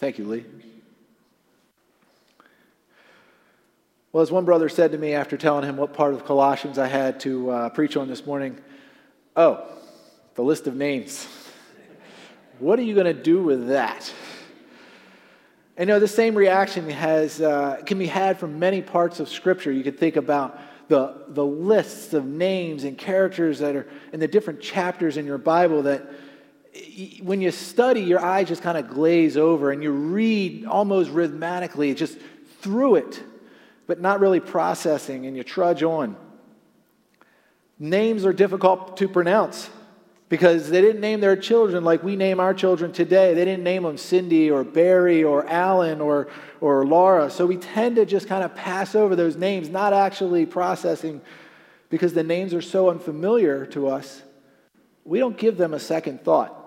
Thank you, Lee. Well, as one brother said to me after telling him what part of Colossians I had to uh, preach on this morning, oh, the list of names. What are you going to do with that? And you know, the same reaction has, uh, can be had from many parts of Scripture. You could think about the, the lists of names and characters that are in the different chapters in your Bible that when you study, your eyes just kind of glaze over and you read almost rhythmically, just through it but not really processing, and you trudge on. Names are difficult to pronounce because they didn't name their children like we name our children today. They didn't name them Cindy or Barry or Alan or, or Laura. So we tend to just kind of pass over those names, not actually processing because the names are so unfamiliar to us. We don't give them a second thought.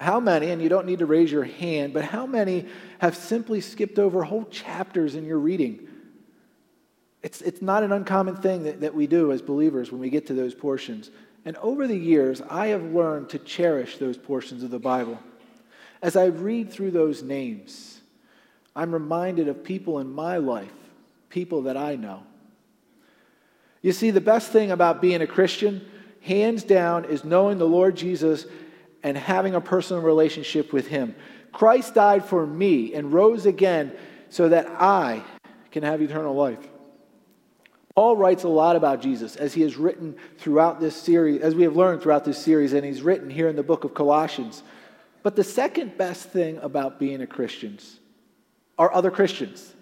How many, and you don't need to raise your hand, but how many have simply skipped over whole chapters in your reading it's, it's not an uncommon thing that, that we do as believers when we get to those portions. And over the years, I have learned to cherish those portions of the Bible. As I read through those names, I'm reminded of people in my life, people that I know. You see, the best thing about being a Christian, hands down, is knowing the Lord Jesus and having a personal relationship with Him. Christ died for me and rose again so that I can have eternal life. Paul writes a lot about Jesus as he has written throughout this series, as we have learned throughout this series, and he's written here in the book of Colossians. But the second best thing about being a Christian are other Christians.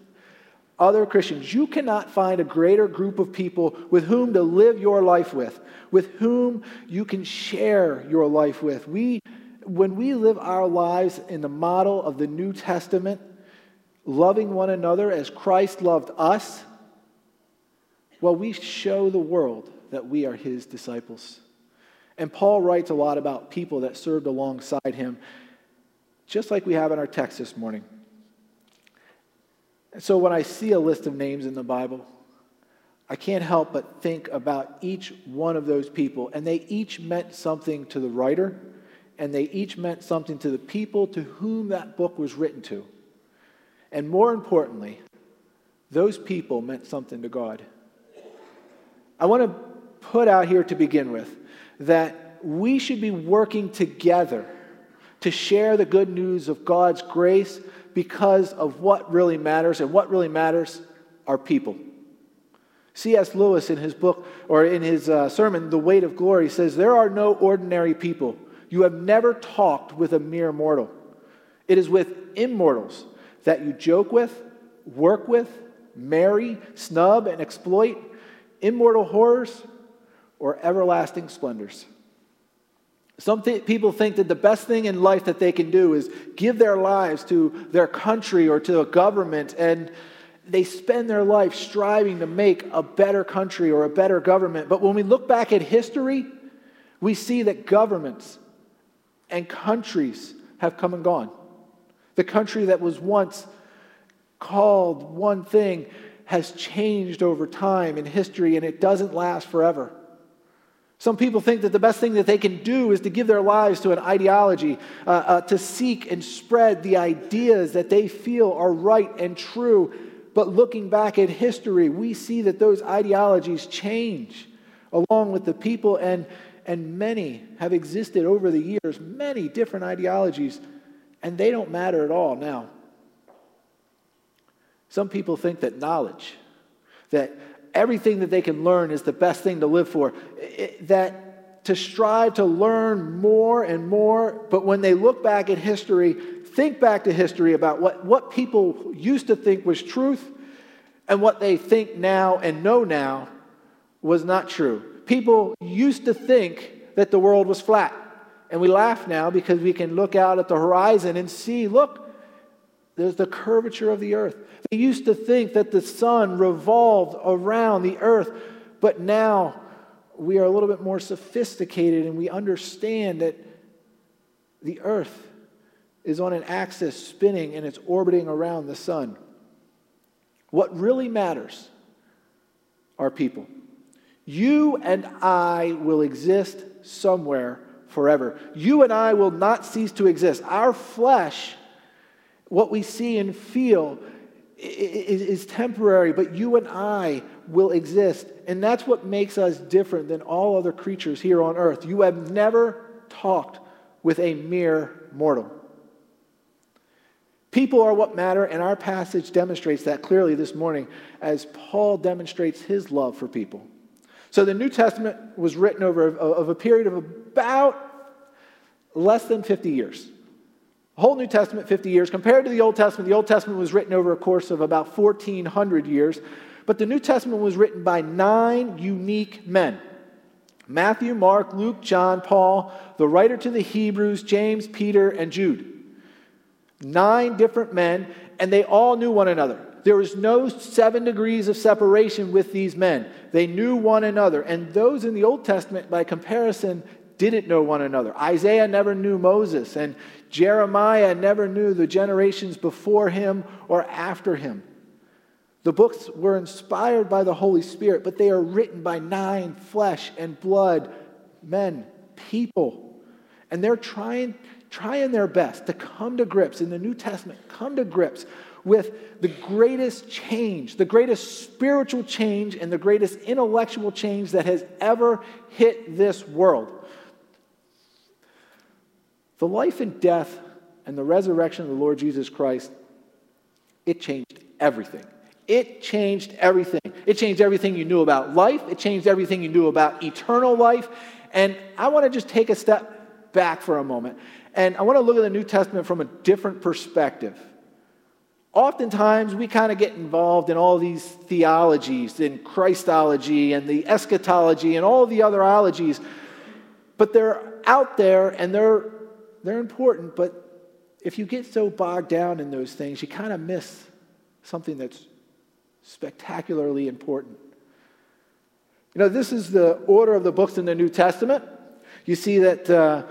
Other Christians. You cannot find a greater group of people with whom to live your life with, with whom you can share your life with. We, when we live our lives in the model of the New Testament, loving one another as Christ loved us, well, we show the world that we are his disciples. And Paul writes a lot about people that served alongside him, just like we have in our text this morning. So when I see a list of names in the Bible, I can't help but think about each one of those people. And they each meant something to the writer, and they each meant something to the people to whom that book was written to. And more importantly, those people meant something to God. I want to put out here to begin with that we should be working together to share the good news of God's grace because of what really matters, and what really matters are people. C.S. Lewis, in his book or in his uh, sermon, The Weight of Glory, says, There are no ordinary people. You have never talked with a mere mortal. It is with immortals that you joke with, work with, marry, snub, and exploit immortal horrors or everlasting splendors. Some th- people think that the best thing in life that they can do is give their lives to their country or to a government, and they spend their life striving to make a better country or a better government. But when we look back at history, we see that governments and countries have come and gone. The country that was once called one thing has changed over time in history and it doesn't last forever. Some people think that the best thing that they can do is to give their lives to an ideology, uh, uh, to seek and spread the ideas that they feel are right and true. But looking back at history, we see that those ideologies change along with the people, and, and many have existed over the years, many different ideologies, and they don't matter at all now. Some people think that knowledge, that everything that they can learn is the best thing to live for, it, that to strive to learn more and more, but when they look back at history, think back to history about what, what people used to think was truth and what they think now and know now was not true. People used to think that the world was flat. And we laugh now because we can look out at the horizon and see, look, there's the curvature of the earth. They used to think that the sun revolved around the earth, but now we are a little bit more sophisticated and we understand that the earth is on an axis spinning and it's orbiting around the sun. What really matters are people. You and I will exist somewhere forever. You and I will not cease to exist. Our flesh what we see and feel is, temporary, but you and I will exist. And that's what makes us different than all other creatures here on earth. You have never talked with a mere mortal. People are what matter, and our passage demonstrates that clearly this morning as Paul demonstrates his love for people. So the New Testament was written over of a period of about less than 50 years. Whole New Testament, 50 years. Compared to the Old Testament, the Old Testament was written over a course of about 1,400 years. But the New Testament was written by nine unique men Matthew, Mark, Luke, John, Paul, the writer to the Hebrews, James, Peter, and Jude. Nine different men, and they all knew one another. There was no seven degrees of separation with these men. They knew one another. And those in the Old Testament, by comparison, didn't know one another. Isaiah never knew Moses, and Jeremiah never knew the generations before him or after him. The books were inspired by the Holy Spirit, but they are written by nine flesh and blood men, people. And they're trying, trying their best to come to grips in the New Testament, come to grips with the greatest change, the greatest spiritual change, and the greatest intellectual change that has ever hit this world. The life and death and the resurrection of the Lord Jesus Christ, it changed everything. It changed everything. It changed everything you knew about life. It changed everything you knew about eternal life. And I want to just take a step back for a moment. And I want to look at the New Testament from a different perspective. Oftentimes, we kind of get involved in all these theologies, in Christology and the eschatology and all the other ologies, but they're out there and they're they're important, but if you get so bogged down in those things, you kind of miss something that's spectacularly important. You know, this is the order of the books in the New Testament. You see that uh,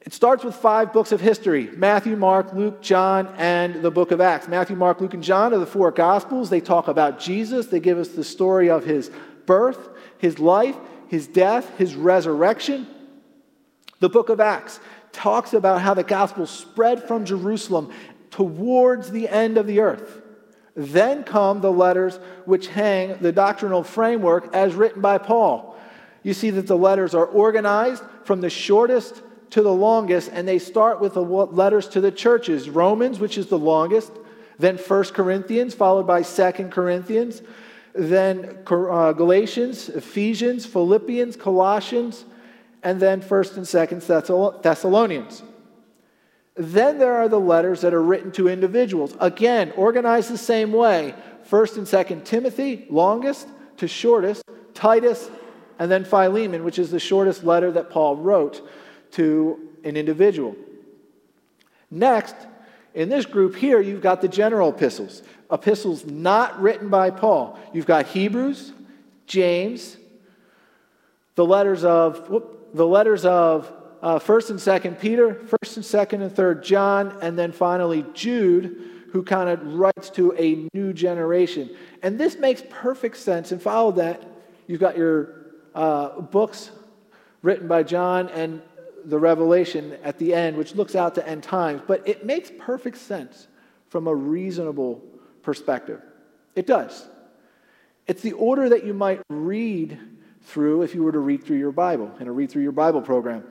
it starts with five books of history Matthew, Mark, Luke, John, and the book of Acts. Matthew, Mark, Luke, and John are the four Gospels. They talk about Jesus, they give us the story of his birth, his life, his death, his resurrection. The book of Acts talks about how the gospel spread from Jerusalem towards the end of the earth. Then come the letters which hang the doctrinal framework as written by Paul. You see that the letters are organized from the shortest to the longest, and they start with the letters to the churches Romans, which is the longest, then 1 Corinthians, followed by 2 Corinthians, then uh, Galatians, Ephesians, Philippians, Colossians, and then 1st and 2nd Thessalonians. Then there are the letters that are written to individuals. Again, organized the same way. 1st and 2nd Timothy, longest to shortest, Titus, and then Philemon, which is the shortest letter that Paul wrote to an individual. Next, in this group here, you've got the general epistles, epistles not written by Paul. You've got Hebrews, James, the letters of, whoop, the letters of uh, 1st and 2nd Peter, 1st and 2nd and 3rd John, and then finally Jude, who kind of writes to a new generation. And this makes perfect sense. And follow that, you've got your uh, books written by John and the Revelation at the end, which looks out to end times. But it makes perfect sense from a reasonable perspective. It does. It's the order that you might read through if you were to read through your Bible in a read through your Bible program.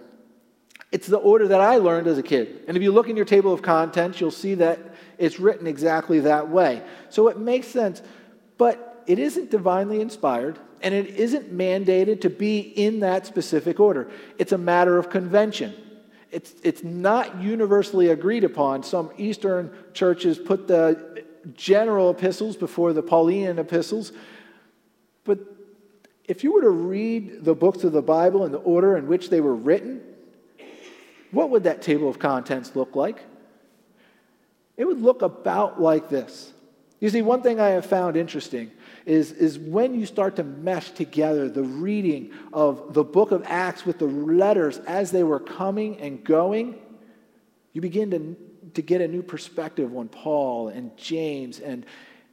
It's the order that I learned as a kid. And if you look in your table of contents, you'll see that it's written exactly that way. So it makes sense. But it isn't divinely inspired, and it isn't mandated to be in that specific order. It's a matter of convention. It's, it's not universally agreed upon. Some Eastern churches put the general epistles before the Pauline epistles, but if you were to read the books of the Bible in the order in which they were written, what would that table of contents look like? It would look about like this. You see, one thing I have found interesting is, is when you start to mesh together the reading of the book of Acts with the letters as they were coming and going, you begin to, to get a new perspective on Paul and James and,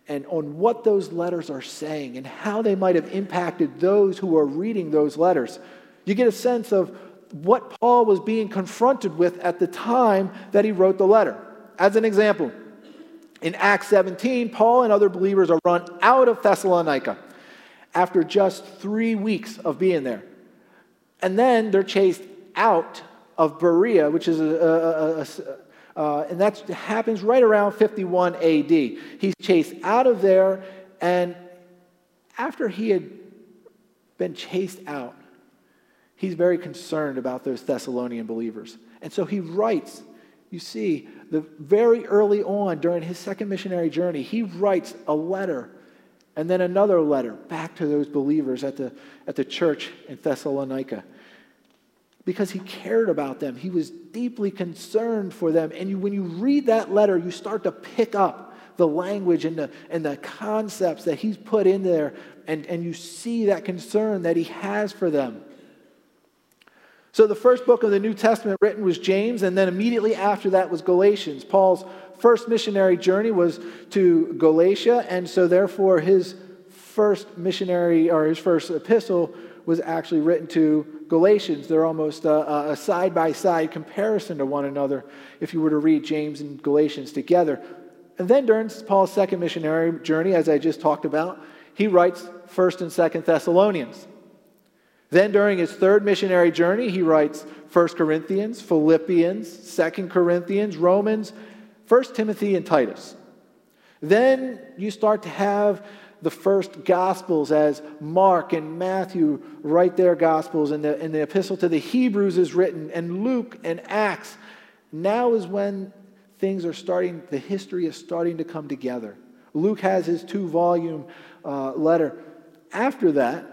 and on what those letters are saying and how they might have impacted those who are reading those letters. You get a sense of what Paul was being confronted with at the time that he wrote the letter. As an example, In Acts 17, Paul and other believers are run out of Thessalonica after just three weeks of being there. And then they're chased out of Berea, which is a, a, a, uh, and that happens right around 51 AD. He's chased out of there, and after he had been chased out, he's very concerned about those Thessalonian believers. And so he writes, you see, the very early on during his second missionary journey, he writes a letter and then another letter back to those believers at the, at the church in Thessalonica because he cared about them. He was deeply concerned for them. And you, when you read that letter, you start to pick up the language and the, and the concepts that he's put in there, and, and you see that concern that he has for them. So, the first book of the New Testament written was James, and then immediately after that was Galatians. Paul's first missionary journey was to Galatia, and so therefore his first missionary or his first epistle was actually written to Galatians. They're almost a side by side comparison to one another if you were to read James and Galatians together. And then during Paul's second missionary journey, as I just talked about, he writes 1st and 2nd Thessalonians. Then during his third missionary journey, he writes 1 Corinthians, Philippians, 2 Corinthians, Romans, 1 Timothy, and Titus. Then you start to have the first Gospels as Mark and Matthew write their Gospels, and the, and the epistle to the Hebrews is written, and Luke and Acts. Now is when things are starting, the history is starting to come together. Luke has his two volume uh, letter. After that,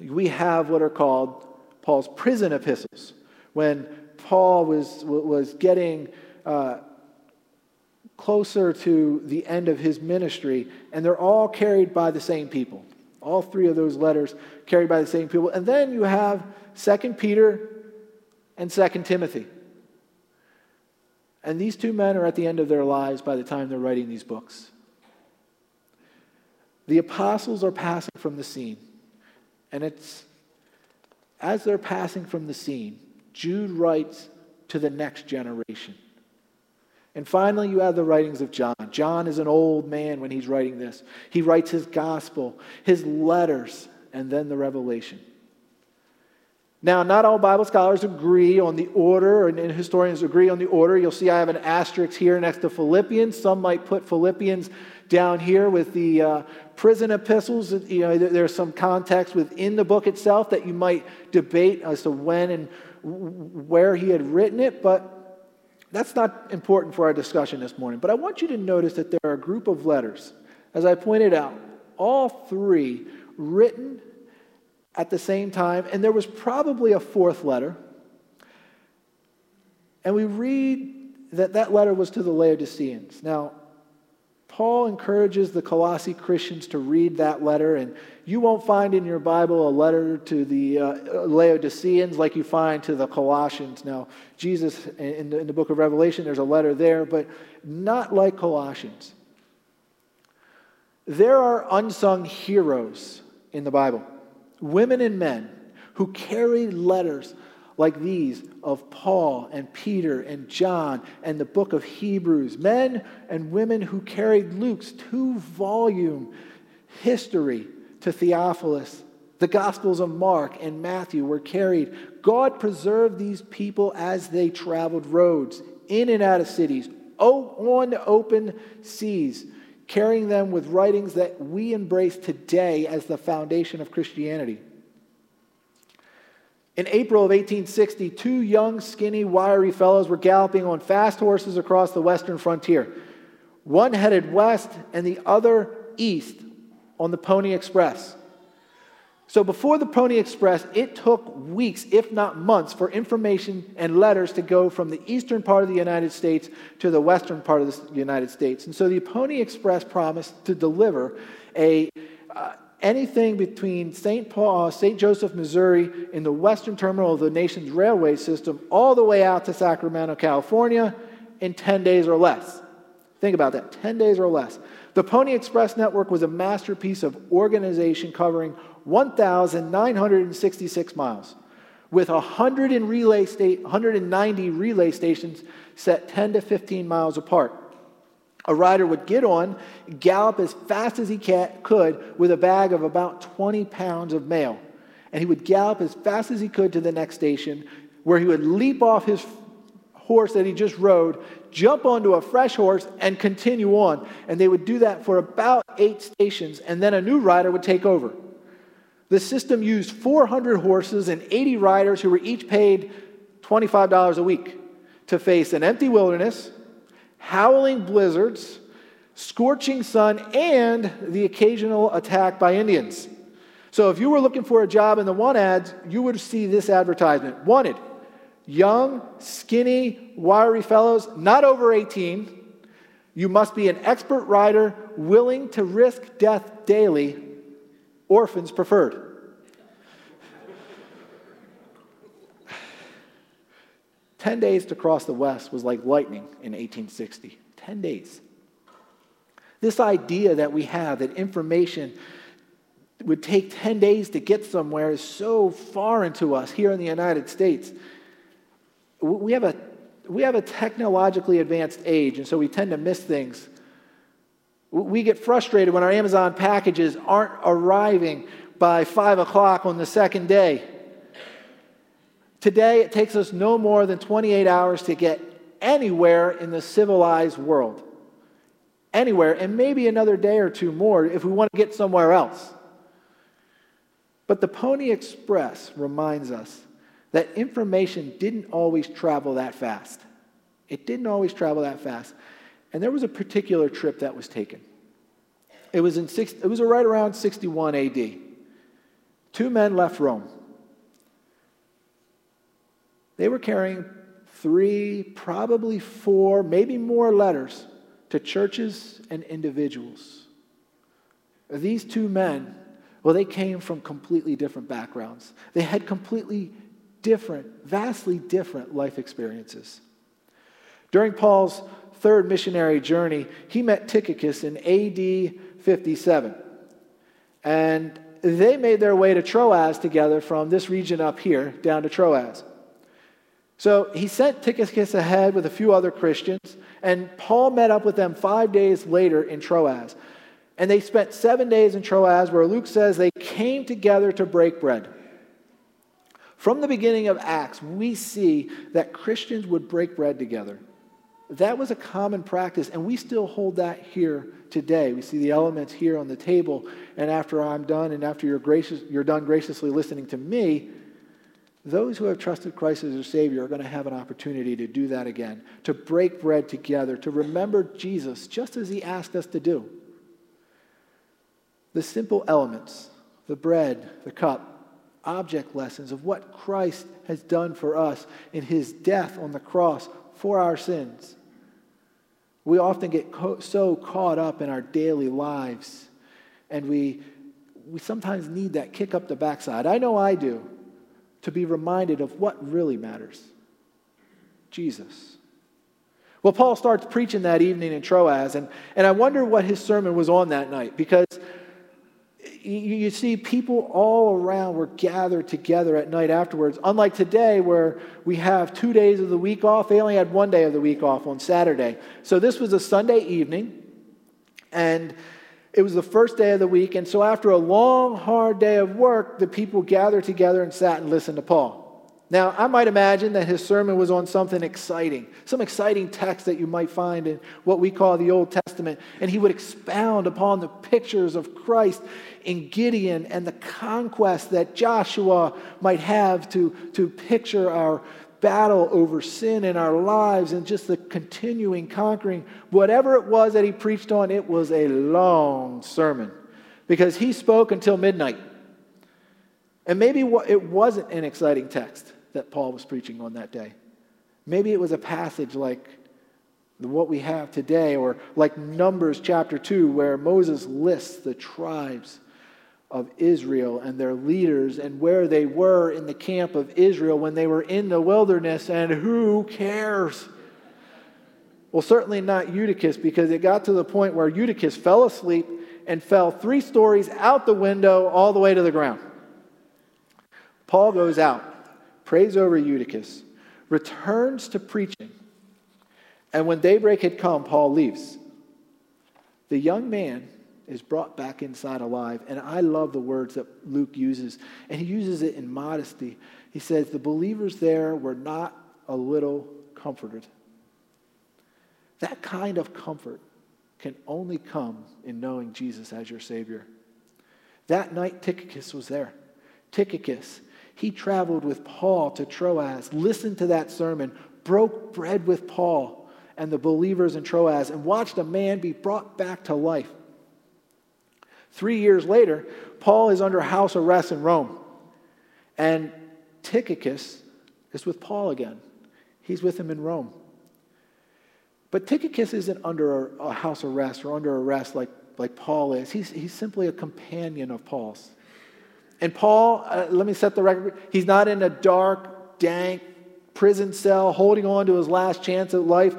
we have what are called Paul's prison epistles. When Paul was, was getting. Uh, closer to the end of his ministry, and they're all carried by the same people. All three of those letters carried by the same people. And then you have 2 Peter and 2 Timothy. And these two men are at the end of their lives by the time they're writing these books. The apostles are passing from the scene. And it's as they're passing from the scene, Jude writes to the next generation. And finally, you have the writings of John. John is an old man when he's writing this. He writes his gospel, his letters, and then the revelation. Now, not all Bible scholars agree on the order, and historians agree on the order. You'll see I have an asterisk here next to Philippians. Some might put Philippians down here with the uh, prison epistles. You know, there's some context within the book itself that you might debate as to when and where he had written it, but that's not important for our discussion this morning, but I want you to notice that there are a group of letters, as I pointed out, all three written at the same time, and there was probably a fourth letter. And we read that that letter was to the Laodiceans. Now, Paul encourages the Colossi Christians to read that letter, and you won't find in your Bible a letter to the uh, Laodiceans like you find to the Colossians. Now, Jesus, in the, in the book of Revelation, there's a letter there, but not like Colossians. There are unsung heroes in the Bible, women and men who carried letters like these of Paul and Peter and John and the book of Hebrews, men and women who carried Luke's two volume history to Theophilus. The Gospels of Mark and Matthew were carried. God preserved these people as they traveled roads in and out of cities, on open seas, carrying them with writings that we embrace today as the foundation of Christianity. In April of 1860, two young, skinny, wiry fellows were galloping on fast horses across the western frontier. One headed west and the other east on the Pony Express. So before the Pony Express, it took weeks, if not months, for information and letters to go from the eastern part of the United States to the western part of the United States. And so the Pony Express promised to deliver a uh, anything between St. Paul, St. Joseph, Missouri, in the western terminal of the nation's railway system, all the way out to Sacramento, California, in 10 days or less. Think about that 10 days or less. The Pony Express network was a masterpiece of organization covering 1,966 miles, with 100 in relay state, 190 relay stations set 10 to 15 miles apart. A rider would get on, gallop as fast as he could with a bag of about 20 pounds of mail. And he would gallop as fast as he could to the next station, where he would leap off his horse that he just rode, jump onto a fresh horse, and continue on. And they would do that for about eight stations, and then a new rider would take over. The system used 400 horses and 80 riders who were each paid $25 a week to face an empty wilderness, howling blizzards, scorching sun, and the occasional attack by Indians. So if you were looking for a job in the one ads, you would see this advertisement wanted young, skinny, wiry fellows, not over 18. You must be an expert rider willing to risk death daily, orphans preferred. Ten days to cross the West was like lightning in 1860. Ten days. This idea that we have that information would take 10 days to get somewhere is so foreign to us here in the United States. We have a, we have a technologically advanced age, and so we tend to miss things. We get frustrated when our Amazon packages aren't arriving by 5 o'clock on the second day. Today, it takes us no more than 28 hours to get anywhere in the civilized world. Anywhere, and maybe another day or two more if we want to get somewhere else. But the Pony Express reminds us that information didn't always travel that fast. It didn't always travel that fast. And there was a particular trip that was taken. It was, in six, it was right around 61 AD. Two men left Rome. They were carrying three, probably four, maybe more letters to churches and individuals. These two men, well, they came from completely different backgrounds. They had completely different, vastly different life experiences. During Paul's third missionary journey, he met Tychicus in AD 57. And they made their way to Troas together from this region up here down to Troas. So he sent Tychicus ahead with a few other Christians, and Paul met up with them five days later in Troas. And they spent seven days in Troas, where Luke says they came together to break bread. From the beginning of Acts, we see that Christians would break bread together. That was a common practice, and we still hold that here today. We see the elements here on the table, and after I'm done, and after you're, gracious, you're done graciously listening to me, those who have trusted Christ as their Savior are going to have an opportunity to do that again, to break bread together, to remember Jesus just as He asked us to do. The simple elements, the bread, the cup, object lessons of what Christ has done for us in His death on the cross for our sins. We often get co- so caught up in our daily lives, and we, we sometimes need that kick up the backside. I know I do to be reminded of what really matters Jesus. Well, Paul starts preaching that evening in Troas, and, and I wonder what his sermon was on that night because you, you see people all around were gathered together at night afterwards. Unlike today, where we have two days of the week off, they only had one day of the week off on Saturday. So this was a Sunday evening, and it was the first day of the week, and so after a long, hard day of work, the people gathered together and sat and listened to Paul. Now, I might imagine that his sermon was on something exciting, some exciting text that you might find in what we call the Old Testament, and he would expound upon the pictures of Christ in Gideon and the conquest that Joshua might have to, to picture our battle over sin in our lives and just the continuing conquering. Whatever it was that he preached on, it was a long sermon because he spoke until midnight. And maybe it wasn't an exciting text that Paul was preaching on that day. Maybe it was a passage like what we have today, or like Numbers chapter 2, where Moses lists the tribes of Israel and their leaders and where they were in the camp of Israel when they were in the wilderness, and who cares? Well, certainly not Eutychus, because it got to the point where Eutychus fell asleep and fell three stories out the window all the way to the ground. Paul goes out, prays over Eutychus, returns to preaching, and when daybreak had come, Paul leaves. The young man is brought back inside alive. And I love the words that Luke uses, and he uses it in modesty. He says, The believers there were not a little comforted. That kind of comfort can only come in knowing Jesus as your Savior. That night, Tychicus was there. Tychicus, he traveled with Paul to Troas, listened to that sermon, broke bread with Paul and the believers in Troas, and watched a man be brought back to life. Three years later, Paul is under house arrest in Rome. And Tychicus is with Paul again. He's with him in Rome. But Tychicus isn't under a house arrest or under arrest like, like Paul is. He's, he's simply a companion of Paul's. And Paul, uh, let me set the record, he's not in a dark, dank prison cell holding on to his last chance at life.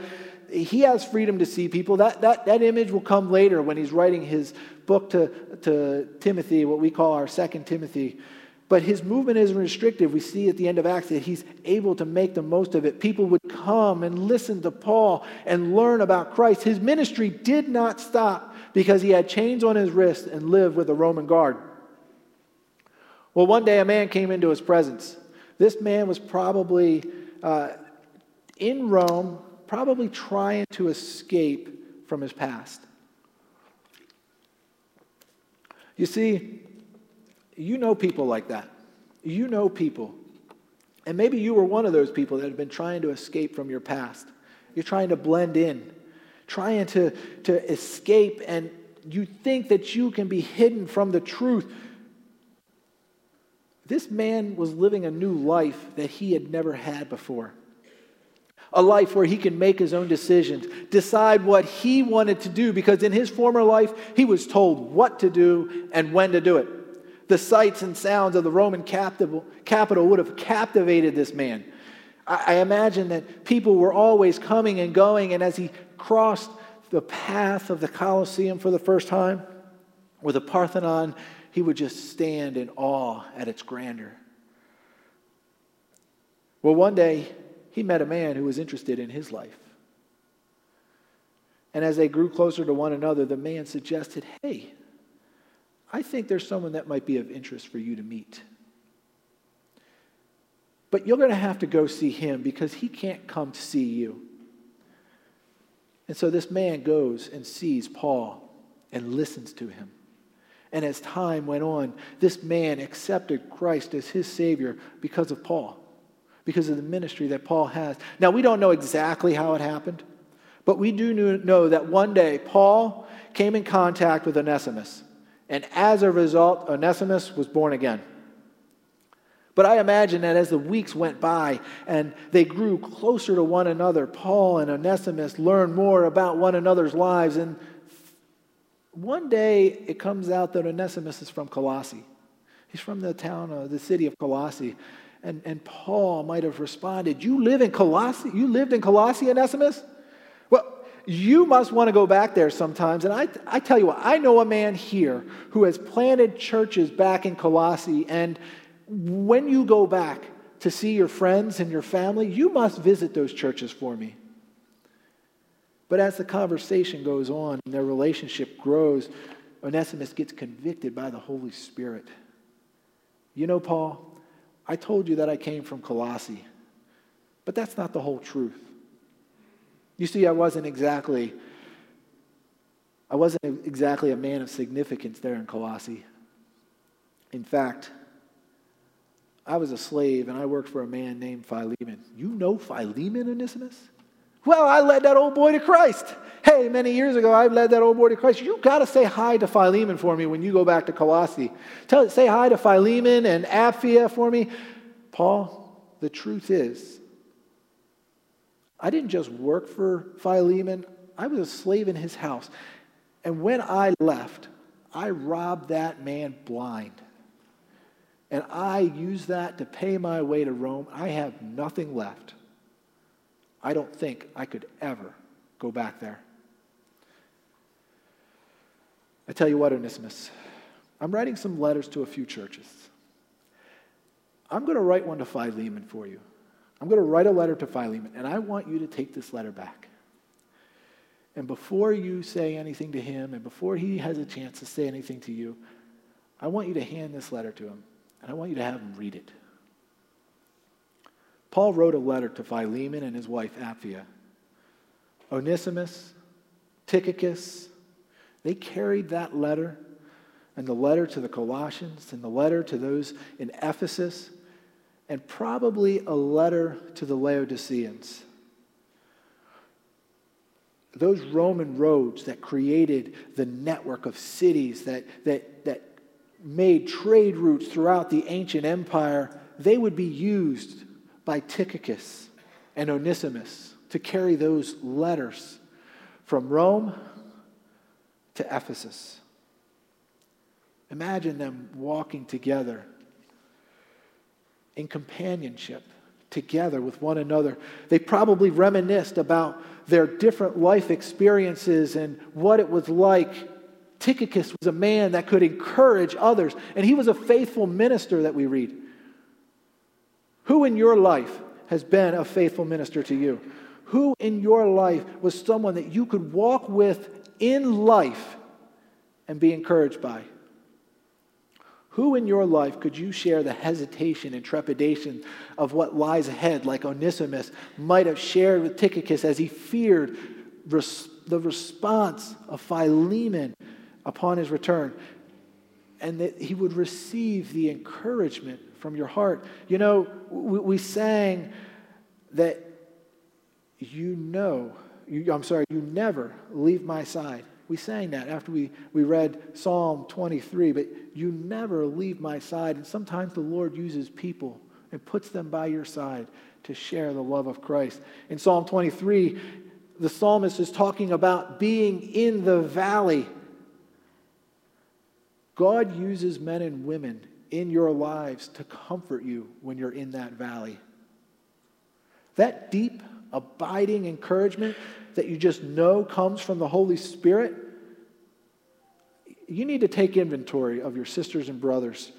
He has freedom to see people. That, that, that image will come later when he's writing his book to, to Timothy, what we call our second Timothy. But his movement isn't restrictive. We see at the end of Acts that he's able to make the most of it. People would come and listen to Paul and learn about Christ. His ministry did not stop because he had chains on his wrist and lived with a Roman guard. Well, one day a man came into his presence. This man was probably uh, in Rome, probably trying to escape from his past. You see, you know people like that. You know people. And maybe you were one of those people that have been trying to escape from your past. You're trying to blend in, trying to, to escape, and you think that you can be hidden from the truth. This man was living a new life that he had never had before a life where he can make his own decisions, decide what he wanted to do, because in his former life, he was told what to do and when to do it. The sights and sounds of the Roman capital would have captivated this man. I imagine that people were always coming and going, and as he crossed the path of the Colosseum for the first time, or the Parthenon, he would just stand in awe at its grandeur. Well, one day, he met a man who was interested in his life. And as they grew closer to one another, the man suggested, Hey, I think there's someone that might be of interest for you to meet. But you're going to have to go see him because he can't come to see you. And so this man goes and sees Paul and listens to him. And as time went on, this man accepted Christ as his Savior because of Paul because of the ministry that Paul has. Now, we don't know exactly how it happened, but we do know that one day Paul came in contact with Onesimus, and as a result, Onesimus was born again. But I imagine that as the weeks went by and they grew closer to one another, Paul and Onesimus learned more about one another's lives. And one day it comes out that Onesimus is from Colossae. He's from the town, uh, the city of Colossae. And, and Paul might have responded, You live in Colossae? You lived in Colossae, Onesimus? Well, you must want to go back there sometimes. And I, I tell you what, I know a man here who has planted churches back in Colossae. And when you go back to see your friends and your family, you must visit those churches for me. But as the conversation goes on and their relationship grows, Onesimus gets convicted by the Holy Spirit. You know, Paul, I told you that I came from Colossae, but that's not the whole truth. You see, I wasn't exactly I wasn't exactly a man of significance there in Colossae. In fact, I was a slave and I worked for a man named Philemon. You know Philemon, Onesimus? Well, I led that old boy to Christ. Hey, many years ago, I led that old boy to Christ. You got to say hi to Philemon for me when you go back to Colossae. Tell, say hi to Philemon and Apphia for me. Paul, the truth is, I didn't just work for Philemon, I was a slave in his house. And when I left, I robbed that man blind. And I used that to pay my way to Rome. I have nothing left. I don't think I could ever go back there. I tell you what, Onesimus, I'm writing some letters to a few churches. I'm going to write one to Philemon for you. I'm going to write a letter to Philemon, and I want you to take this letter back. And before you say anything to him and before he has a chance to say anything to you, I want you to hand this letter to him and I want you to have him read it. Paul wrote a letter to Philemon and his wife Apphia. Onesimus, Tychicus, they carried that letter and the letter to the Colossians and the letter to those in Ephesus and probably a letter to the Laodiceans those Roman roads that created the network of cities that, that, that made trade routes throughout the ancient empire, they would be used by Tychicus and Onesimus to carry those letters from Rome to Ephesus. Imagine them walking together in companionship, together with one another. They probably reminisced about their different life experiences and what it was like. Tychicus was a man that could encourage others, and he was a faithful minister that we read. Who in your life has been a faithful minister to you? Who in your life was someone that you could walk with in life and be encouraged by? Who in your life could you share the hesitation and trepidation of what lies ahead, like Onesimus might have shared with Tychicus as he feared res- the response of Philemon upon his return? And that he would receive the encouragement from your heart. You know, we, we sang that you know, you, I'm sorry, you never leave my side. We sang that after we, we read Psalm 23, but you never leave my side. And sometimes the Lord uses people and puts them by your side to share the love of Christ. In Psalm 23, the psalmist is talking about being in the valley. God uses men and women in your lives to comfort you when you're in that valley. That deep, abiding encouragement that you just know comes from the Holy Spirit, you need to take inventory of your sisters and brothers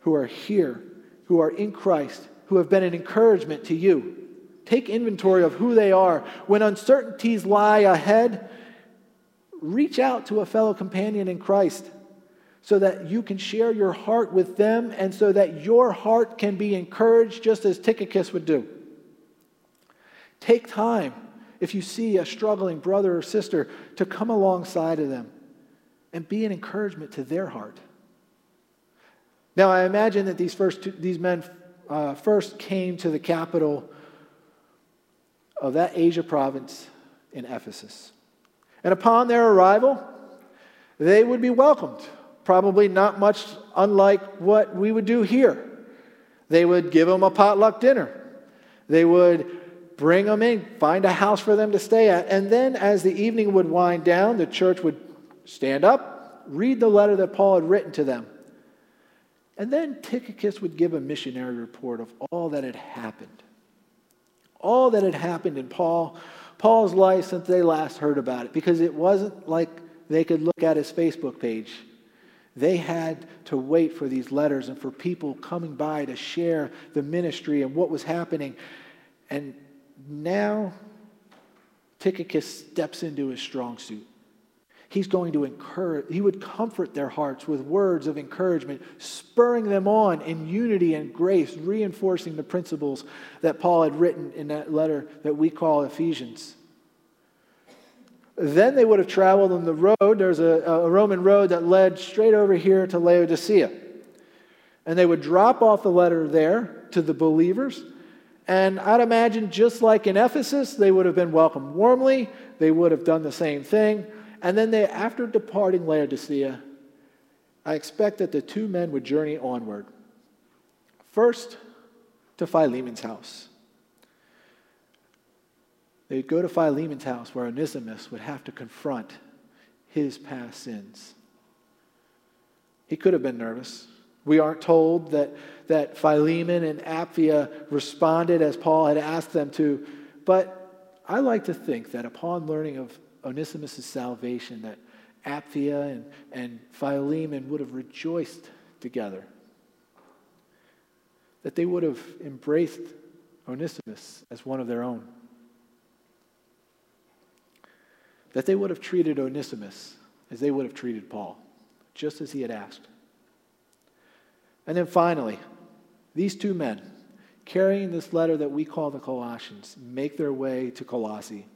who are here, who are in Christ, who have been an encouragement to you. Take inventory of who they are. When uncertainties lie ahead, reach out to a fellow companion in Christ so that you can share your heart with them and so that your heart can be encouraged just as Tychicus would do. Take time if you see a struggling brother or sister, to come alongside of them and be an encouragement to their heart. Now, I imagine that these, first two, these men uh, first came to the capital of that Asia province in Ephesus. And upon their arrival, they would be welcomed, probably not much unlike what we would do here. They would give them a potluck dinner. They would bring them in, find a house for them to stay at. And then, as the evening would wind down, the church would stand up, read the letter that Paul had written to them. And then Tychicus would give a missionary report of all that had happened. All that had happened in Paul, Paul's life since they last heard about it, because it wasn't like they could look at his Facebook page. They had to wait for these letters and for people coming by to share the ministry and what was happening. And now Tychicus steps into his strong suit. He's going to encourage, he would comfort their hearts with words of encouragement, spurring them on in unity and grace, reinforcing the principles that Paul had written in that letter that we call Ephesians. Then they would have traveled on the road. There's a, a Roman road that led straight over here to Laodicea. And they would drop off the letter there to the believers and I'd imagine, just like in Ephesus, they would have been welcomed warmly. They would have done the same thing. And then, they, after departing Laodicea, I expect that the two men would journey onward. First, to Philemon's house. They'd go to Philemon's house where Onesimus would have to confront his past sins. He could have been nervous. We aren't told that, that Philemon and Apphia responded as Paul had asked them to, but I like to think that upon learning of Onesimus' salvation, that Apphia and, and Philemon would have rejoiced together, that they would have embraced Onesimus as one of their own. That they would have treated Onesimus as they would have treated Paul, just as he had asked. And then finally, these two men, carrying this letter that we call the Colossians, make their way to Colossae.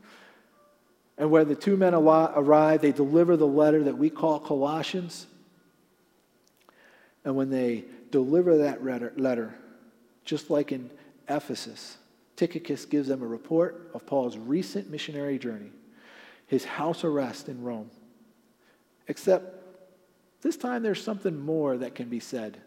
And where the two men arrive, they deliver the letter that we call Colossians. And when they deliver that letter, just like in Ephesus, Tychicus gives them a report of Paul's recent missionary journey, his house arrest in Rome. Except this time there's something more that can be said.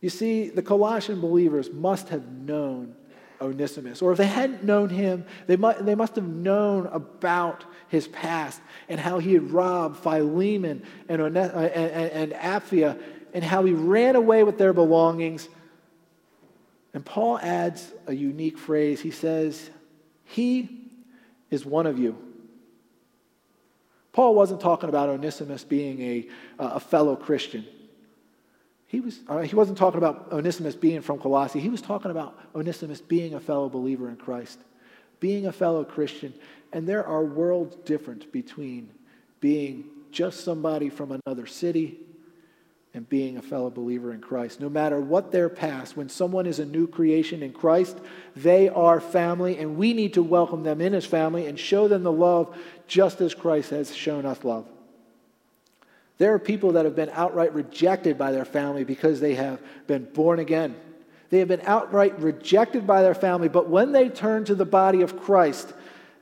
You see, the Colossian believers must have known Onesimus. Or if they hadn't known him, they, might, they must have known about his past and how he had robbed Philemon and, One- uh, and, and Apphia and how he ran away with their belongings. And Paul adds a unique phrase. He says, He is one of you. Paul wasn't talking about Onesimus being a, a fellow Christian. He, was, uh, he wasn't talking about Onesimus being from Colossae. He was talking about Onesimus being a fellow believer in Christ, being a fellow Christian. And there are worlds different between being just somebody from another city and being a fellow believer in Christ. No matter what their past, when someone is a new creation in Christ, they are family, and we need to welcome them in as family and show them the love just as Christ has shown us love. There are people that have been outright rejected by their family because they have been born again. They have been outright rejected by their family, but when they turn to the body of Christ,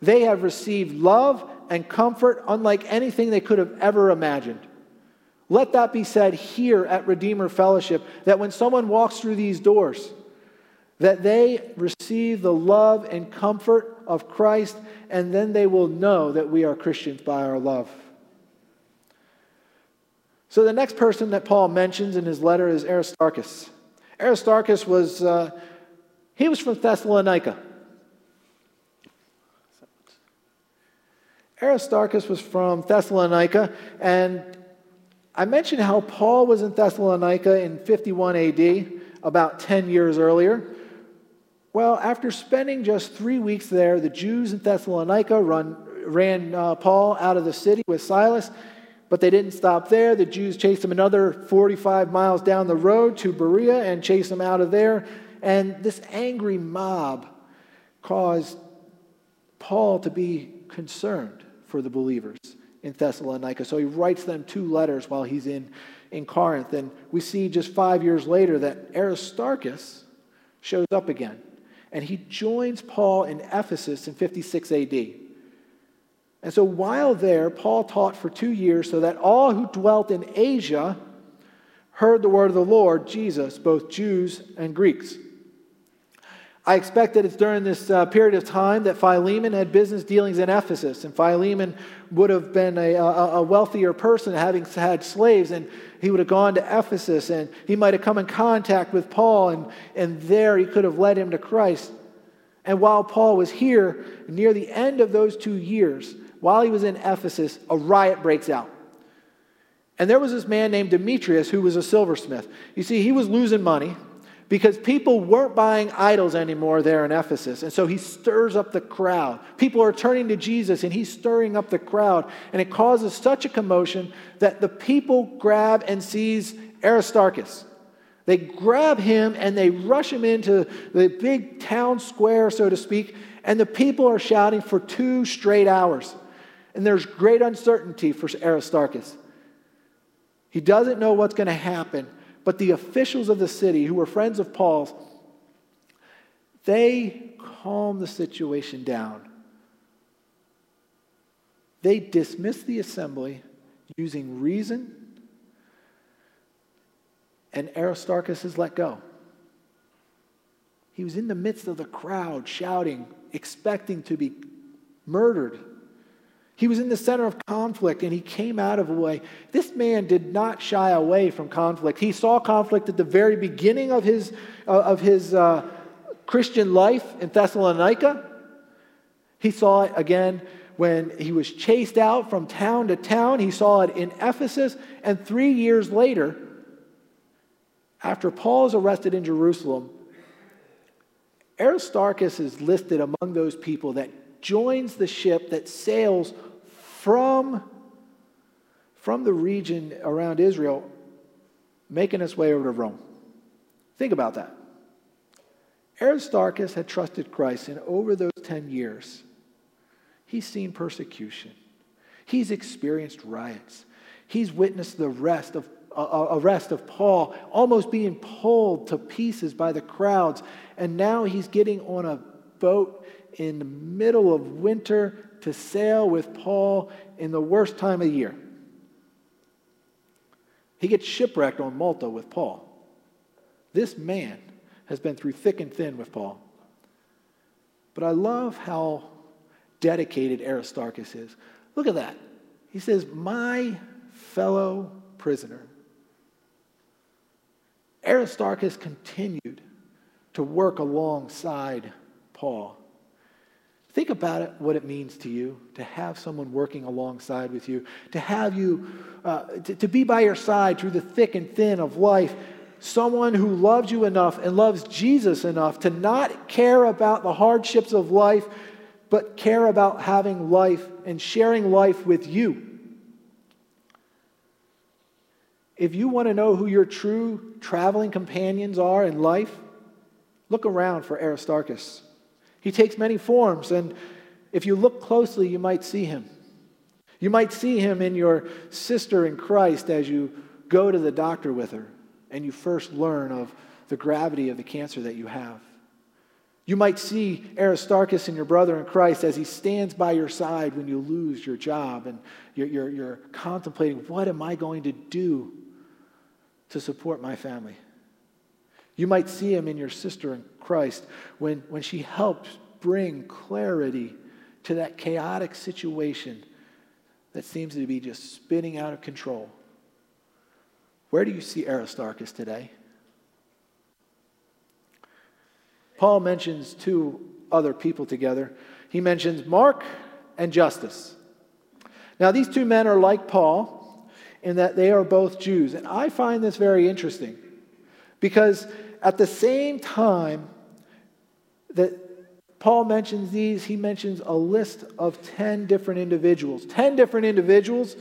they have received love and comfort unlike anything they could have ever imagined. Let that be said here at Redeemer Fellowship that when someone walks through these doors, that they receive the love and comfort of Christ, and then they will know that we are Christians by our love. So the next person that Paul mentions in his letter is Aristarchus. Aristarchus was, uh, he was from Thessalonica. Aristarchus was from Thessalonica, and I mentioned how Paul was in Thessalonica in 51 AD, about 10 years earlier. Well, after spending just three weeks there, the Jews in Thessalonica run, ran uh, Paul out of the city with Silas but they didn't stop there. The Jews chased him another 45 miles down the road to Berea and chased him out of there. And this angry mob caused Paul to be concerned for the believers in Thessalonica. So he writes them two letters while he's in, in Corinth. And we see just five years later that Aristarchus shows up again. And he joins Paul in Ephesus in 56 AD. And so while there, Paul taught for two years so that all who dwelt in Asia heard the word of the Lord, Jesus, both Jews and Greeks. I expect that it's during this uh, period of time that Philemon had business dealings in Ephesus, and Philemon would have been a, a, a, wealthier person having had slaves, and he would have gone to Ephesus, and he might have come in contact with Paul, and, and there he could have led him to Christ. And while Paul was here, near the end of those two years, while he was in Ephesus, a riot breaks out. And there was this man named Demetrius who was a silversmith. You see, he was losing money because people weren't buying idols anymore there in Ephesus. And so he stirs up the crowd. People are turning to Jesus and he's stirring up the crowd. And it causes such a commotion that the people grab and seize Aristarchus. They grab him and they rush him into the big town square, so to speak, and the people are shouting for two straight hours. And there's great uncertainty for Aristarchus. He doesn't know what's going to happen, but the officials of the city, who were friends of Paul's, they calm the situation down. They dismiss the assembly using reason, and Aristarchus is let go. He was in the midst of the crowd shouting, expecting to be murdered. He was in the center of conflict and he came out of a way. This man did not shy away from conflict. He saw conflict at the very beginning of his, uh, of his uh, Christian life in Thessalonica. He saw it again when he was chased out from town to town. He saw it in Ephesus. And three years later, after Paul is arrested in Jerusalem, Aristarchus is listed among those people that joins the ship that sails from, from the region around Israel, making its way over to Rome. Think about that. Aristarchus had trusted Christ, and over those 10 years, he's seen persecution. He's experienced riots. He's witnessed the of, uh, arrest of Paul, almost being pulled to pieces by the crowds. And now he's getting on a boat in the middle of winter to sail with Paul in the worst time of year. He gets shipwrecked on Malta with Paul. This man has been through thick and thin with Paul. But I love how dedicated Aristarchus is. Look at that. He says, My fellow prisoner. Aristarchus continued to work alongside Paul. Think about it, what it means to you to have someone working alongside with you, to have you, uh, to, to be by your side through the thick and thin of life. Someone who loves you enough and loves Jesus enough to not care about the hardships of life, but care about having life and sharing life with you. If you want to know who your true traveling companions are in life, look around for Aristarchus. He takes many forms, and if you look closely, you might see him. You might see him in your sister in Christ as you go to the doctor with her and you first learn of the gravity of the cancer that you have. You might see Aristarchus in your brother in Christ as he stands by your side when you lose your job and you're, you're, you're contemplating, what am I going to do to support my family? You might see him in your sister Christ when, when she helps bring clarity to that chaotic situation that seems to be just spinning out of control. Where do you see Aristarchus today? Paul mentions two other people together. He mentions Mark and Justus. Now, these two men are like Paul in that they are both Jews. And I find this very interesting because at the same time that Paul mentions these, he mentions a list of 10 different individuals. 10 different individuals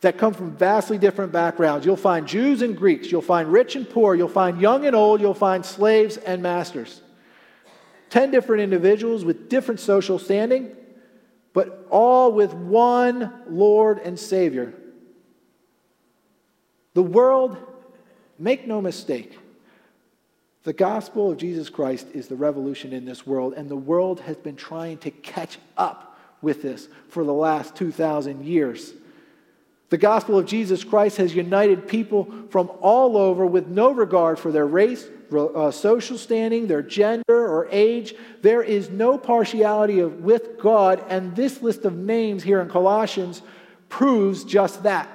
that come from vastly different backgrounds. You'll find Jews and Greeks, you'll find rich and poor, you'll find young and old, you'll find slaves and masters. 10 different individuals with different social standing, but all with one Lord and Savior. The world, make no mistake, the gospel of Jesus Christ is the revolution in this world, and the world has been trying to catch up with this for the last 2,000 years. The gospel of Jesus Christ has united people from all over with no regard for their race, uh, social standing, their gender, or age. There is no partiality of, with God, and this list of names here in Colossians proves just that.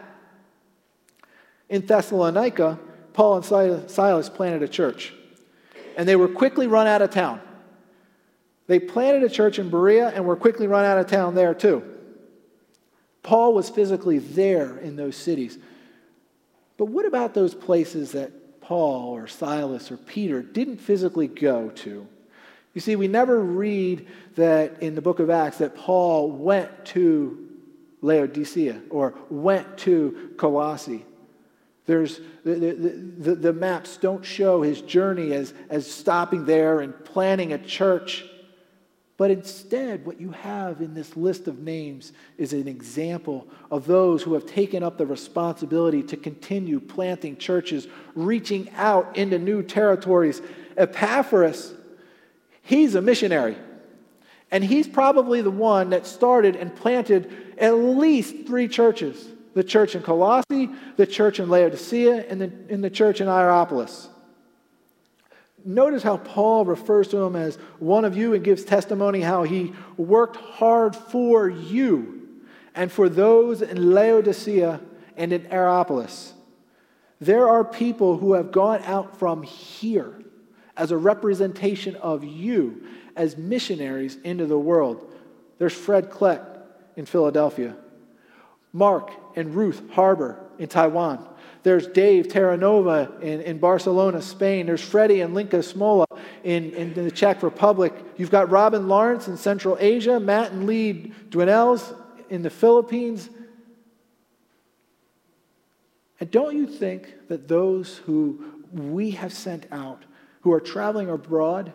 In Thessalonica, Paul and Silas planted a church and they were quickly run out of town. They planted a church in Berea and were quickly run out of town there too. Paul was physically there in those cities. But what about those places that Paul or Silas or Peter didn't physically go to? You see, we never read that in the book of Acts that Paul went to Laodicea or went to Colossae. There's, the, the, the, maps don't show his journey as, as stopping there and planning a church. But instead, what you have in this list of names is an example of those who have taken up the responsibility to continue planting churches, reaching out into new territories. Epaphras, he's a missionary. And he's probably the one that started and planted at least three churches the church in Colossae, the church in Laodicea, and the, in the church in Hierapolis. Notice how Paul refers to him as one of you and gives testimony how he worked hard for you and for those in Laodicea and in Hierapolis. There are people who have gone out from here as a representation of you as missionaries into the world. There's Fred Kleck in Philadelphia. Mark and Ruth Harbor in Taiwan. There's Dave Terranova in, in Barcelona, Spain. There's Freddie and Linka Smola in, in the Czech Republic. You've got Robin Lawrence in Central Asia, Matt and Lee Dwinels in the Philippines. And don't you think that those who we have sent out, who are traveling abroad,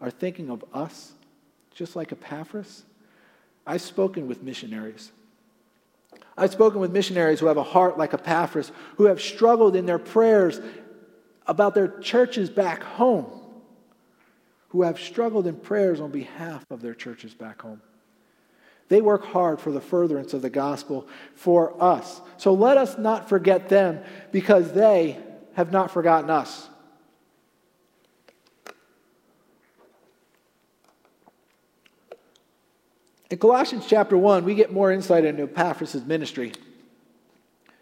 are thinking of us, just like Epaphras? I've spoken with missionaries. I've spoken with missionaries who have a heart like Epaphras, who have struggled in their prayers about their churches back home, who have struggled in prayers on behalf of their churches back home. They work hard for the furtherance of the gospel for us. So let us not forget them because they have not forgotten us. In Colossians chapter 1, we get more insight into Epaphras' ministry.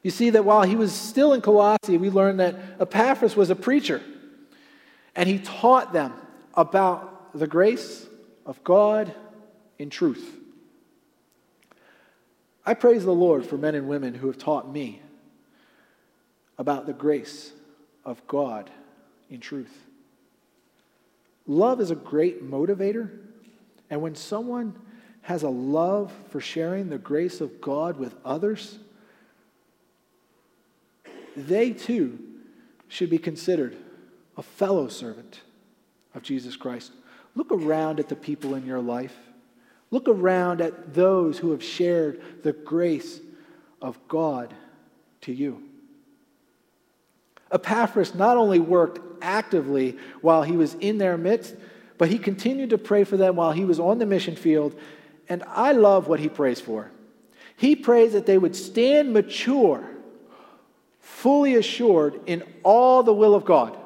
You see that while he was still in Colossae, we learn that Epaphras was a preacher, and he taught them about the grace of God in truth. I praise the Lord for men and women who have taught me about the grace of God in truth. Love is a great motivator, and when someone has a love for sharing the grace of God with others, they too should be considered a fellow servant of Jesus Christ. Look around at the people in your life Look around at those who have shared the grace of God to you. Epaphras not only worked actively while he was in their midst, but he continued to pray for them while he was on the mission field. And I love what he prays for. He prays that they would stand mature, fully assured in all the will of God.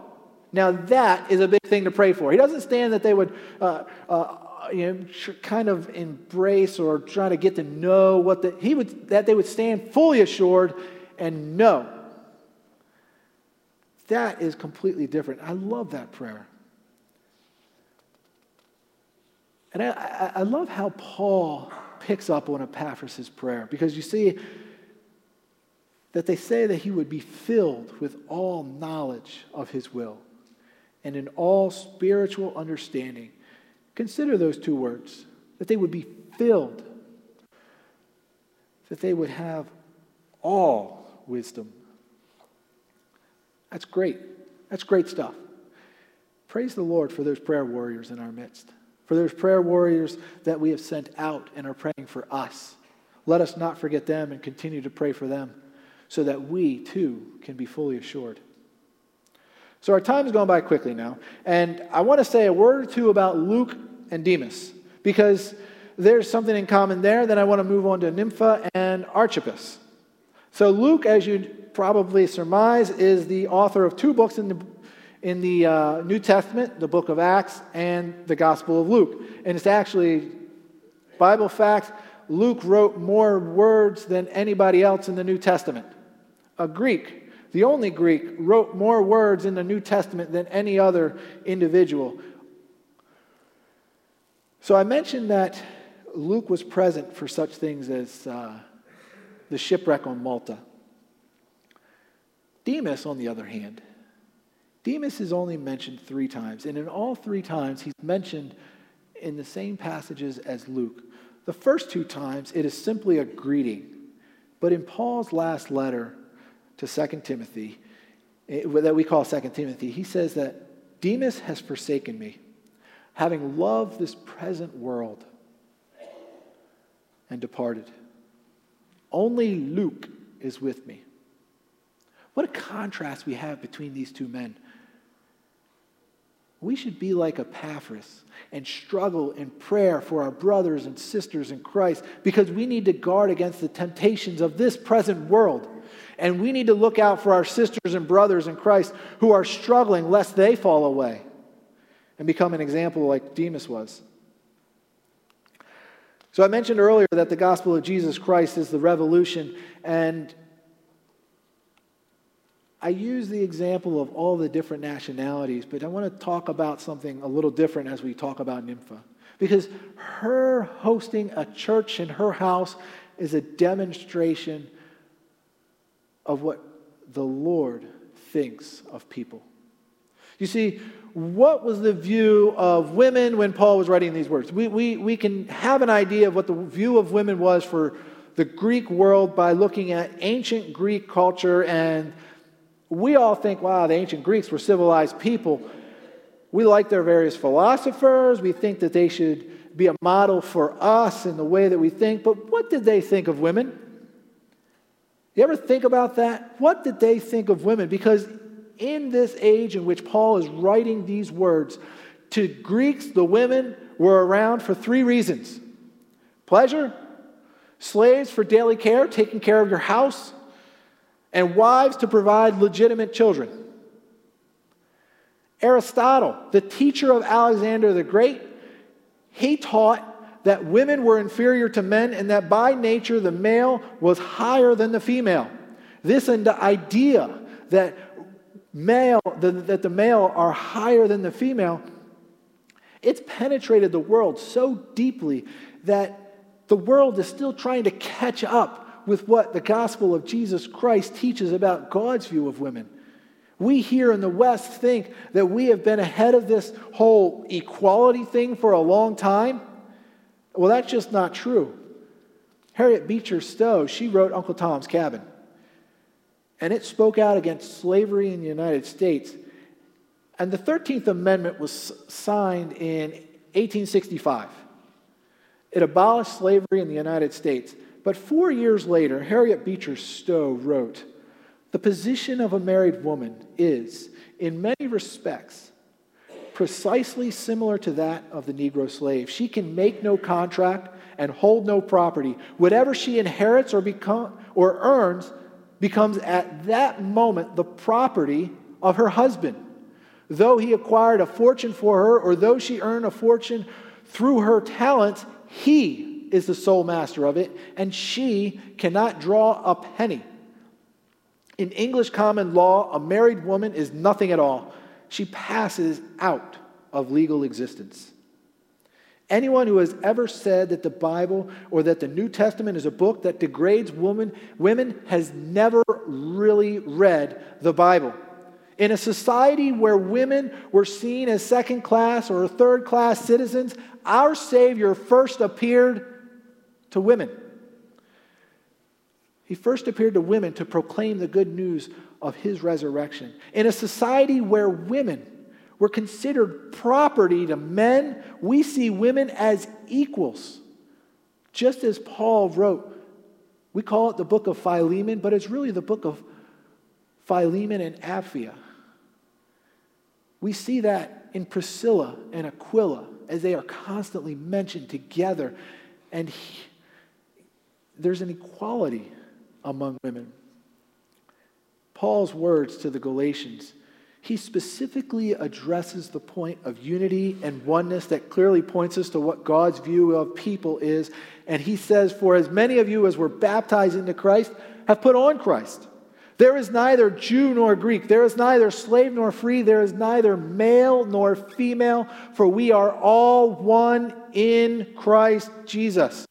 Now, that is a big thing to pray for. He doesn't stand that they would uh, uh, you know, kind of embrace or try to get to know what the, he would, that they would stand fully assured and know. That is completely different. I love that prayer. And I, I, love how Paul picks up on Epaphras' prayer because you see that they say that he would be filled with all knowledge of his will and in all spiritual understanding Consider those two words that they would be filled, that they would have all wisdom. That's great. That's great stuff. Praise the Lord for those prayer warriors in our midst, for those prayer warriors that we have sent out and are praying for us. Let us not forget them and continue to pray for them so that we too can be fully assured. So our time is going by quickly now. And I want to say a word or two about Luke and Demas because there's something in common there. Then I want to move on to Nympha and Archippus. So Luke, as you probably surmise, is the author of two books in the, in the uh, New Testament, the book of Acts and the Gospel of Luke. And it's actually Bible fact, Luke wrote more words than anybody else in the New Testament. A Greek the only Greek, wrote more words in the New Testament than any other individual. So I mentioned that Luke was present for such things as uh, the shipwreck on Malta. Demas, on the other hand, Demas is only mentioned three times, and in all three times, he's mentioned in the same passages as Luke. The first two times, it is simply a greeting. But in Paul's last letter, to 2 Timothy, eh, that we call 2 Timothy, he says that Demas has forsaken me, having loved this present world and departed. Only Luke is with me. What a contrast we have between these two men. We should be like Epaphras and struggle in prayer for our brothers and sisters in Christ because we need to guard against the temptations of this present world. And we need to look out for our sisters and brothers in Christ who are struggling lest they fall away and become an example like Demas was. So I mentioned earlier that the gospel of Jesus Christ is the revolution, and I use the example of all the different nationalities, but I want to talk about something a little different as we talk about Nympha. Because her hosting a church in her house is a demonstration of what the Lord thinks of people. You see, what was the view of women when Paul was writing these words? We, we, we can have an idea of what the view of women was for the Greek world by looking at ancient Greek culture, and we all think, wow, the ancient Greeks were civilized people. We like their various philosophers. We think that they should be a model for us in the way that we think. But what did they think of women? You ever think about that? What did they think of women? Because in this age in which Paul is writing these words, to Greeks, the women were around for three reasons pleasure, slaves for daily care, taking care of your house, and wives to provide legitimate children. Aristotle, the teacher of Alexander the Great, he taught that women were inferior to men and that by nature the male was higher than the female. This and the idea that male that the male are higher than the female it's penetrated the world so deeply that the world is still trying to catch up with what the gospel of Jesus Christ teaches about God's view of women. We here in the West think that we have been ahead of this whole equality thing for a long time. Well, that's just not true. Harriet Beecher Stowe, she wrote Uncle Tom's Cabin and it spoke out against slavery in the United States. And the 13th Amendment was signed in 1865. It abolished slavery in the United States. But four years later, Harriet Beecher Stowe wrote The position of a married woman is, in many respects, precisely similar to that of the Negro slave. She can make no contract and hold no property. Whatever she inherits or, become, or earns becomes at that moment the property of her husband. Though he acquired a fortune for her, or though she earned a fortune through her talents, he is the sole master of it, and she cannot draw a penny. In English common law, a married woman is nothing at all. She passes out of legal existence. Anyone who has ever said that the Bible or that the New Testament is a book that degrades women, women has never really read the Bible. In a society where women were seen as second class or third class citizens, our Savior first appeared to women. He first appeared to women to proclaim the good news of his resurrection. In a society where women were considered property to men. We see women as equals. Just as Paul wrote, we call it the book of Philemon, but it's really the book of Philemon and Apphia. We see that in Priscilla and Aquila as they are constantly mentioned together. And he, there's an equality among women. Paul's words to the Galatians he specifically addresses the point of unity and oneness that clearly points us to what God's view of people is. And he says, For as many of you as were baptized into Christ have put on Christ. There is neither Jew nor Greek. There is neither slave nor free. There is neither male nor female, for we are all one in Christ Jesus.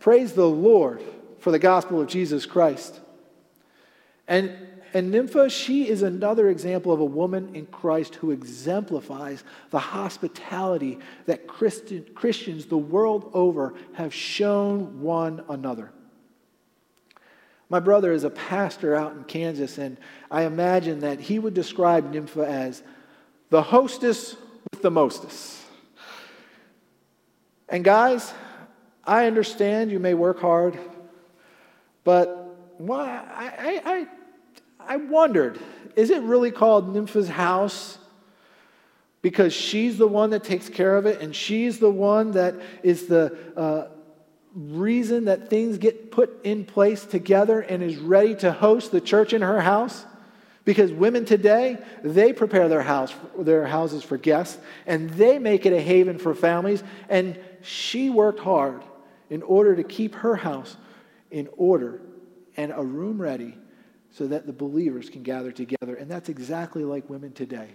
Praise the Lord for the gospel of Jesus Christ. And and Nympha, she is another example of a woman in Christ who exemplifies the hospitality that Christian, Christians the world over have shown one another. My brother is a pastor out in Kansas, and I imagine that he would describe Nympha as the hostess with the mostess. And guys, I understand you may work hard, but why, I, I, I wondered, is it really called Nympha's house? Because she's the one that takes care of it, and she's the one that is the uh, reason that things get put in place together and is ready to host the church in her house? Because women today, they prepare their house, their houses for guests, and they make it a haven for families. And she worked hard in order to keep her house in order and a room ready so that the believers can gather together. And that's exactly like women today.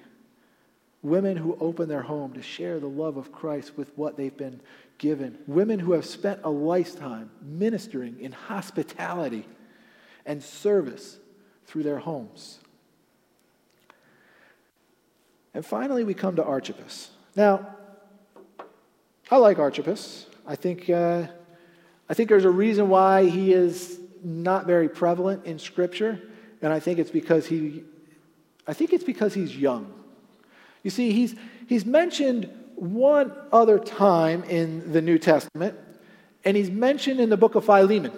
Women who open their home to share the love of Christ with what they've been given. Women who have spent a lifetime ministering in hospitality and service through their homes. And finally, we come to Archippus. Now, I like Archippus. I think, uh, I think there's a reason why he is not very prevalent in Scripture, and I think it's because he, I think it's because he's young. You see, he's, he's mentioned one other time in the New Testament, and he's mentioned in the book of Philemon.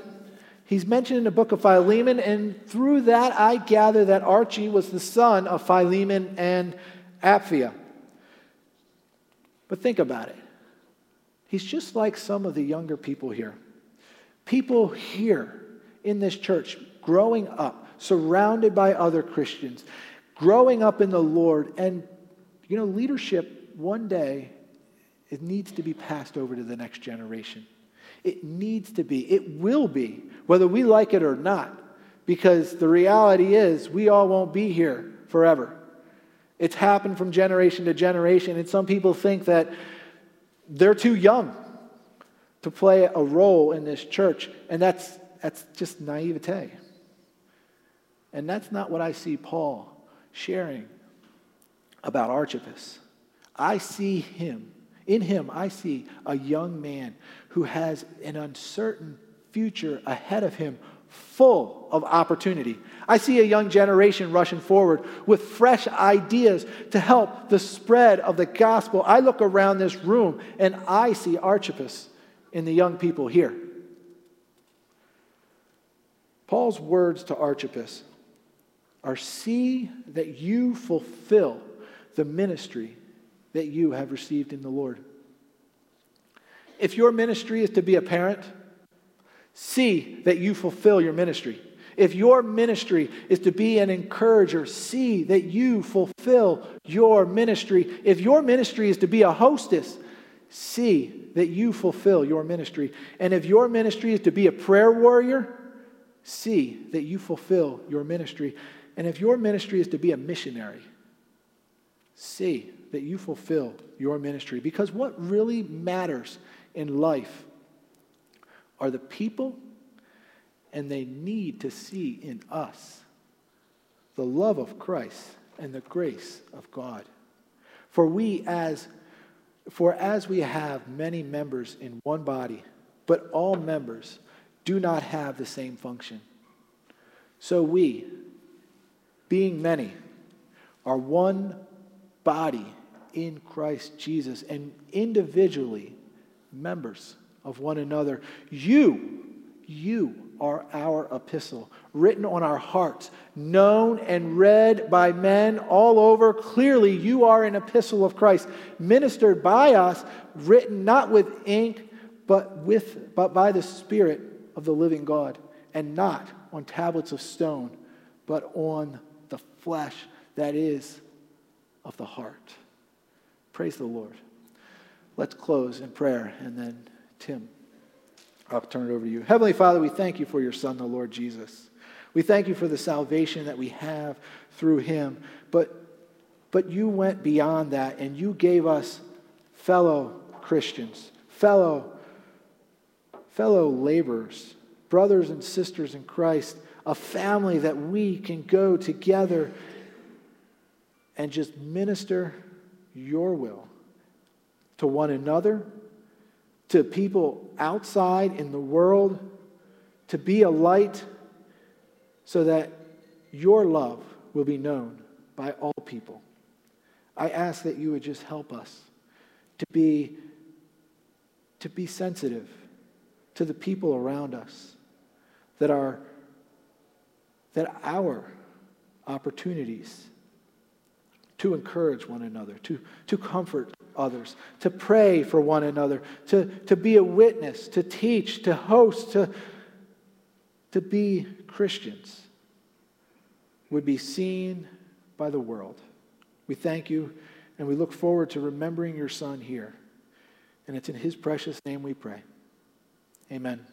He's mentioned in the book of Philemon, and through that I gather that Archie was the son of Philemon and Apphia. But think about it. He's just like some of the younger people here. People here in this church, growing up, surrounded by other Christians, growing up in the Lord, and, you know, leadership one day, it needs to be passed over to the next generation. It needs to be. It will be, whether we like it or not, because the reality is we all won't be here forever. It's happened from generation to generation, and some people think that they're too young to play a role in this church, and that's, that's just naivete. And that's not what I see Paul sharing about Archippus. I see him, in him, I see a young man who has an uncertain future ahead of him, full of opportunity. I see a young generation rushing forward with fresh ideas to help the spread of the gospel. I look around this room and I see Archippus in the young people here. Paul's words to Archippus are see that you fulfill the ministry that you have received in the Lord. If your ministry is to be a parent, see that you fulfill your ministry. If your ministry is to be an encourager, see that you fulfill your ministry. If your ministry is to be a hostess, see that you fulfill your ministry. And if your ministry is to be a prayer warrior, see that you fulfill your ministry. And if your ministry is to be a missionary, see that you fulfill your ministry. Because what really matters in life are the people and they need to see in us the love of Christ and the grace of God. For we as for as we have many members in one body, but all members do not have the same function. So we, being many, are one body in Christ Jesus and individually members of one another. You, you are our epistle, written on our hearts, known and read by men all over. Clearly, you are an epistle of Christ, ministered by us, written not with ink, but, with, but by the Spirit of the living God, and not on tablets of stone, but on the flesh that is of the heart. Praise the Lord. Let's close in prayer, and then Tim. I'll turn it over to you. Heavenly Father, we thank you for your Son, the Lord Jesus. We thank you for the salvation that we have through him. But, but you went beyond that and you gave us fellow Christians, fellow, fellow laborers, brothers and sisters in Christ, a family that we can go together and just minister your will to one another to people outside in the world, to be a light so that your love will be known by all people. I ask that you would just help us to be, to be sensitive to the people around us that are that our opportunities to encourage one another, to, to comfort others, to pray for one another, to, to be a witness, to teach, to host, to, to be Christians would be seen by the world. We thank you and we look forward to remembering your son here. And it's in his precious name we pray. Amen.